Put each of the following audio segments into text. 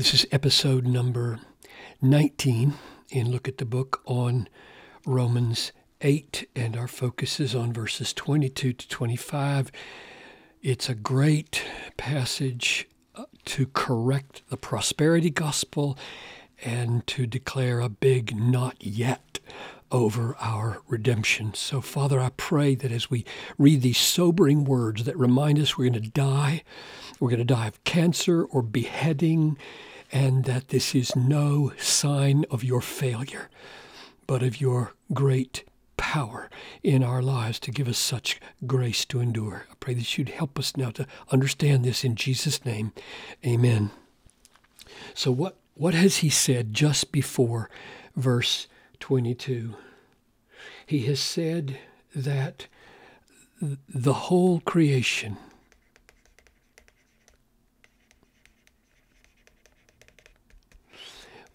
This is episode number 19 in Look at the Book on Romans 8, and our focus is on verses 22 to 25. It's a great passage uh, to correct the prosperity gospel and to declare a big not yet over our redemption. So, Father, I pray that as we read these sobering words that remind us we're going to die, we're going to die of cancer or beheading, and that this is no sign of your failure, but of your great power in our lives to give us such grace to endure. I pray that you'd help us now to understand this in Jesus' name. Amen. So, what, what has he said just before verse 22? He has said that the whole creation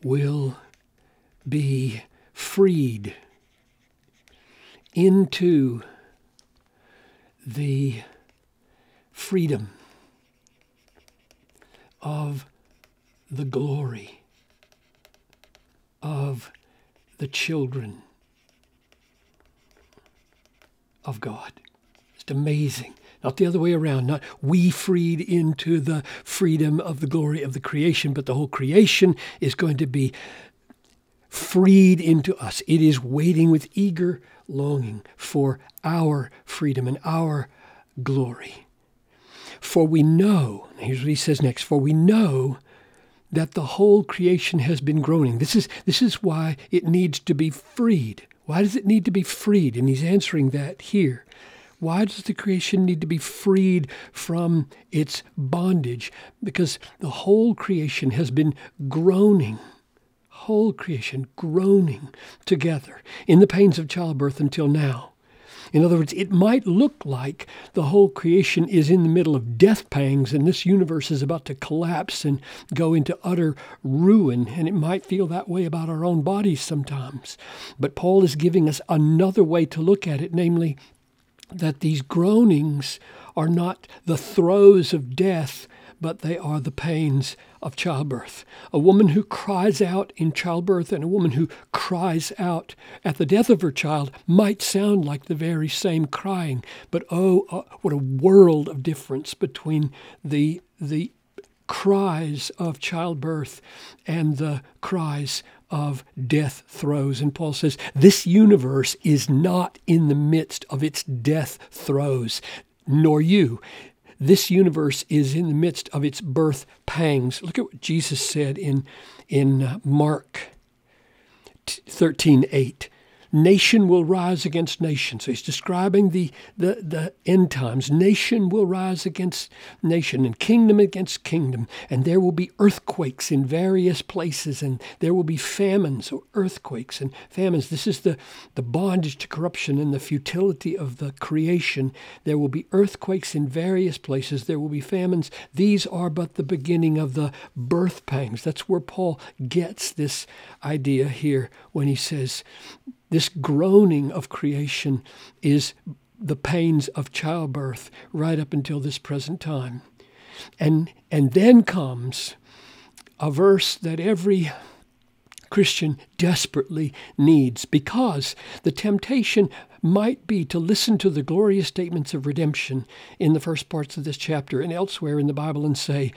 will be freed into the freedom of the glory of the children of God. It's amazing. Not the other way around, not we freed into the freedom of the glory of the creation, but the whole creation is going to be freed into us. It is waiting with eager longing for our freedom and our glory. For we know, here's what he says next, for we know that the whole creation has been groaning. This is, this is why it needs to be freed. Why does it need to be freed? And he's answering that here. Why does the creation need to be freed from its bondage? Because the whole creation has been groaning, whole creation groaning together in the pains of childbirth until now. In other words, it might look like the whole creation is in the middle of death pangs and this universe is about to collapse and go into utter ruin. And it might feel that way about our own bodies sometimes. But Paul is giving us another way to look at it, namely, that these groanings are not the throes of death, but they are the pains of childbirth. A woman who cries out in childbirth and a woman who cries out at the death of her child might sound like the very same crying, but oh, uh, what a world of difference between the, the cries of childbirth and the cries of death throes. And Paul says, This universe is not in the midst of its death throes, nor you. This universe is in the midst of its birth pangs. Look at what Jesus said in, in uh, Mark 13 8 nation will rise against nation. So he's describing the, the, the end times. Nation will rise against nation and kingdom against kingdom. And there will be earthquakes in various places and there will be famines or earthquakes and famines. This is the, the bondage to corruption and the futility of the creation. There will be earthquakes in various places. There will be famines. These are but the beginning of the birth pangs. That's where Paul gets this idea here when he says, this groaning of creation is the pains of childbirth right up until this present time. And, and then comes a verse that every Christian desperately needs because the temptation might be to listen to the glorious statements of redemption in the first parts of this chapter and elsewhere in the Bible and say,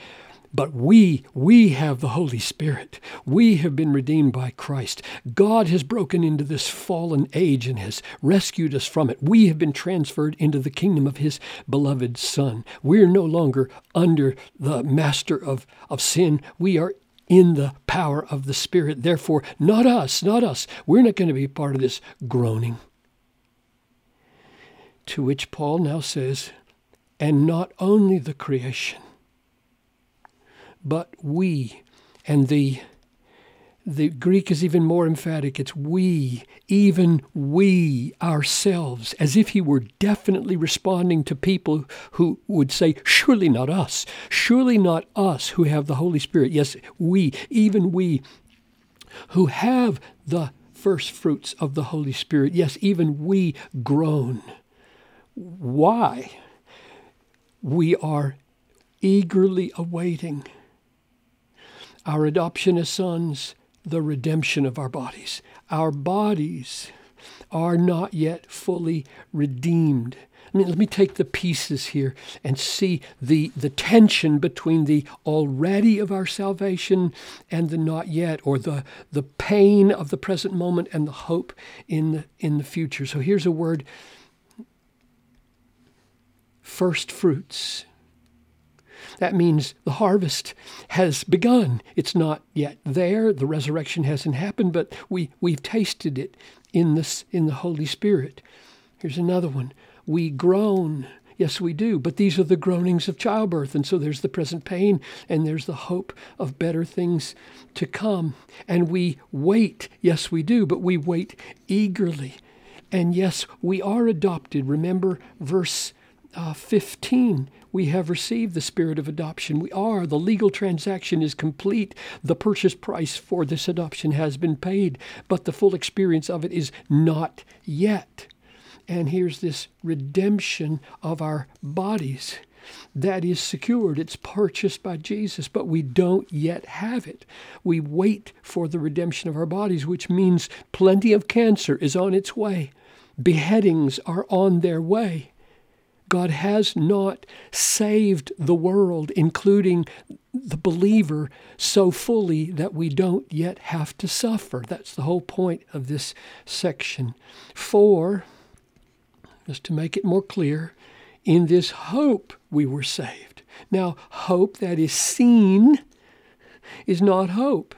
but we, we have the Holy Spirit. We have been redeemed by Christ. God has broken into this fallen age and has rescued us from it. We have been transferred into the kingdom of His beloved Son. We're no longer under the master of, of sin. We are in the power of the Spirit. Therefore, not us, not us. We're not going to be part of this groaning. To which Paul now says, and not only the creation but we. And the the Greek is even more emphatic. It's we, even we ourselves, as if he were definitely responding to people who would say, Surely not us, surely not us who have the Holy Spirit. Yes, we, even we who have the first fruits of the Holy Spirit. Yes, even we groan. Why? We are eagerly awaiting our adoption as sons, the redemption of our bodies. Our bodies are not yet fully redeemed. I mean, let me take the pieces here and see the, the tension between the already of our salvation and the not yet, or the, the pain of the present moment and the hope in the, in the future. So here's a word first fruits. That means the harvest has begun. It's not yet there. The resurrection hasn't happened, but we, we've tasted it in, this, in the Holy Spirit. Here's another one. We groan. Yes, we do. But these are the groanings of childbirth. And so there's the present pain and there's the hope of better things to come. And we wait. Yes, we do. But we wait eagerly. And yes, we are adopted. Remember verse uh, 15 we have received the spirit of adoption. We are. The legal transaction is complete. The purchase price for this adoption has been paid, but the full experience of it is not yet. And here's this redemption of our bodies that is secured. It's purchased by Jesus, but we don't yet have it. We wait for the redemption of our bodies, which means plenty of cancer is on its way. Beheadings are on their way. God has not saved the world, including the believer, so fully that we don't yet have to suffer. That's the whole point of this section. For, just to make it more clear, in this hope we were saved. Now, hope that is seen is not hope.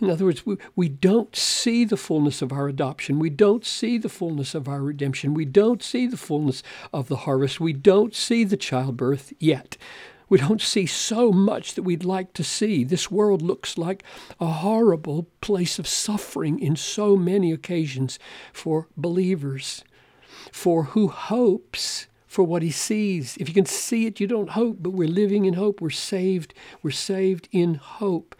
In other words, we, we don't see the fullness of our adoption. We don't see the fullness of our redemption. We don't see the fullness of the harvest. We don't see the childbirth yet. We don't see so much that we'd like to see. This world looks like a horrible place of suffering in so many occasions for believers. For who hopes for what he sees. If you can see it, you don't hope, but we're living in hope. We're saved. We're saved in hope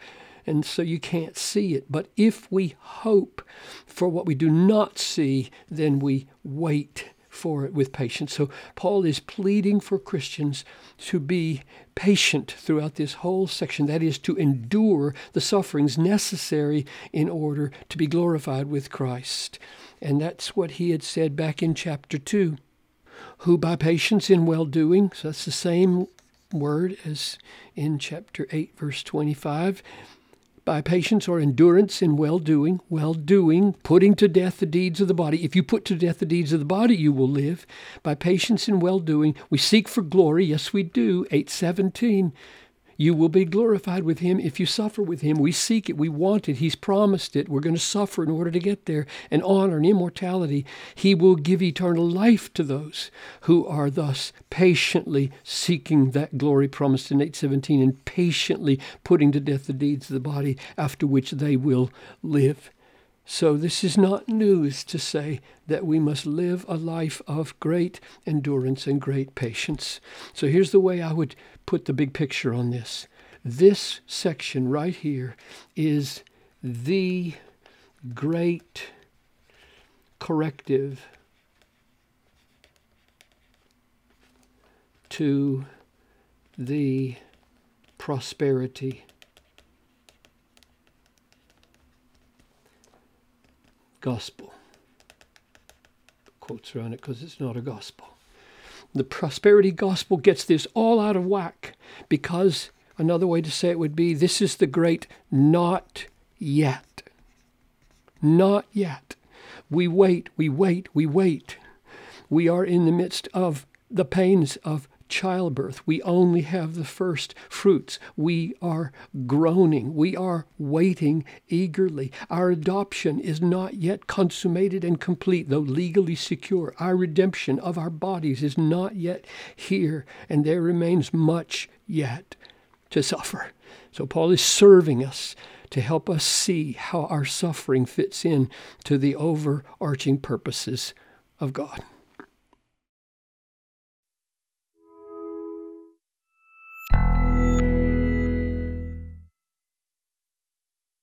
and so you can't see it. But if we hope for what we do not see, then we wait for it with patience. So Paul is pleading for Christians to be patient throughout this whole section. That is, to endure the sufferings necessary in order to be glorified with Christ. And that's what he had said back in chapter 2. Who by patience in well doing, so that's the same word as in chapter 8, verse 25 by patience or endurance in well doing, well doing, putting to death the deeds of the body. If you put to death the deeds of the body, you will live. By patience in well doing, we seek for glory. Yes, we do. 817. You will be glorified with him if you suffer with him. We seek it. We want it. He's promised it. We're going to suffer in order to get there. And honor and immortality. He will give eternal life to those who are thus patiently seeking that glory promised in 817 and patiently putting to death the deeds of the body, after which they will live. So, this is not news to say that we must live a life of great endurance and great patience. So, here's the way I would put the big picture on this. This section right here is the great corrective to the prosperity gospel. Quotes around it because it's not a gospel. The prosperity gospel gets this all out of whack because another way to say it would be this is the great not yet. Not yet. We wait, we wait, we wait. We are in the midst of the pains of childbirth. We only have the first fruits. We are groaning. We are waiting eagerly. Our adoption is not yet consummated and complete, though legally secure. Our redemption of our bodies is not yet here, and there remains much yet to suffer. So Paul is serving us to help us see how our suffering fits in to the overarching purposes of God.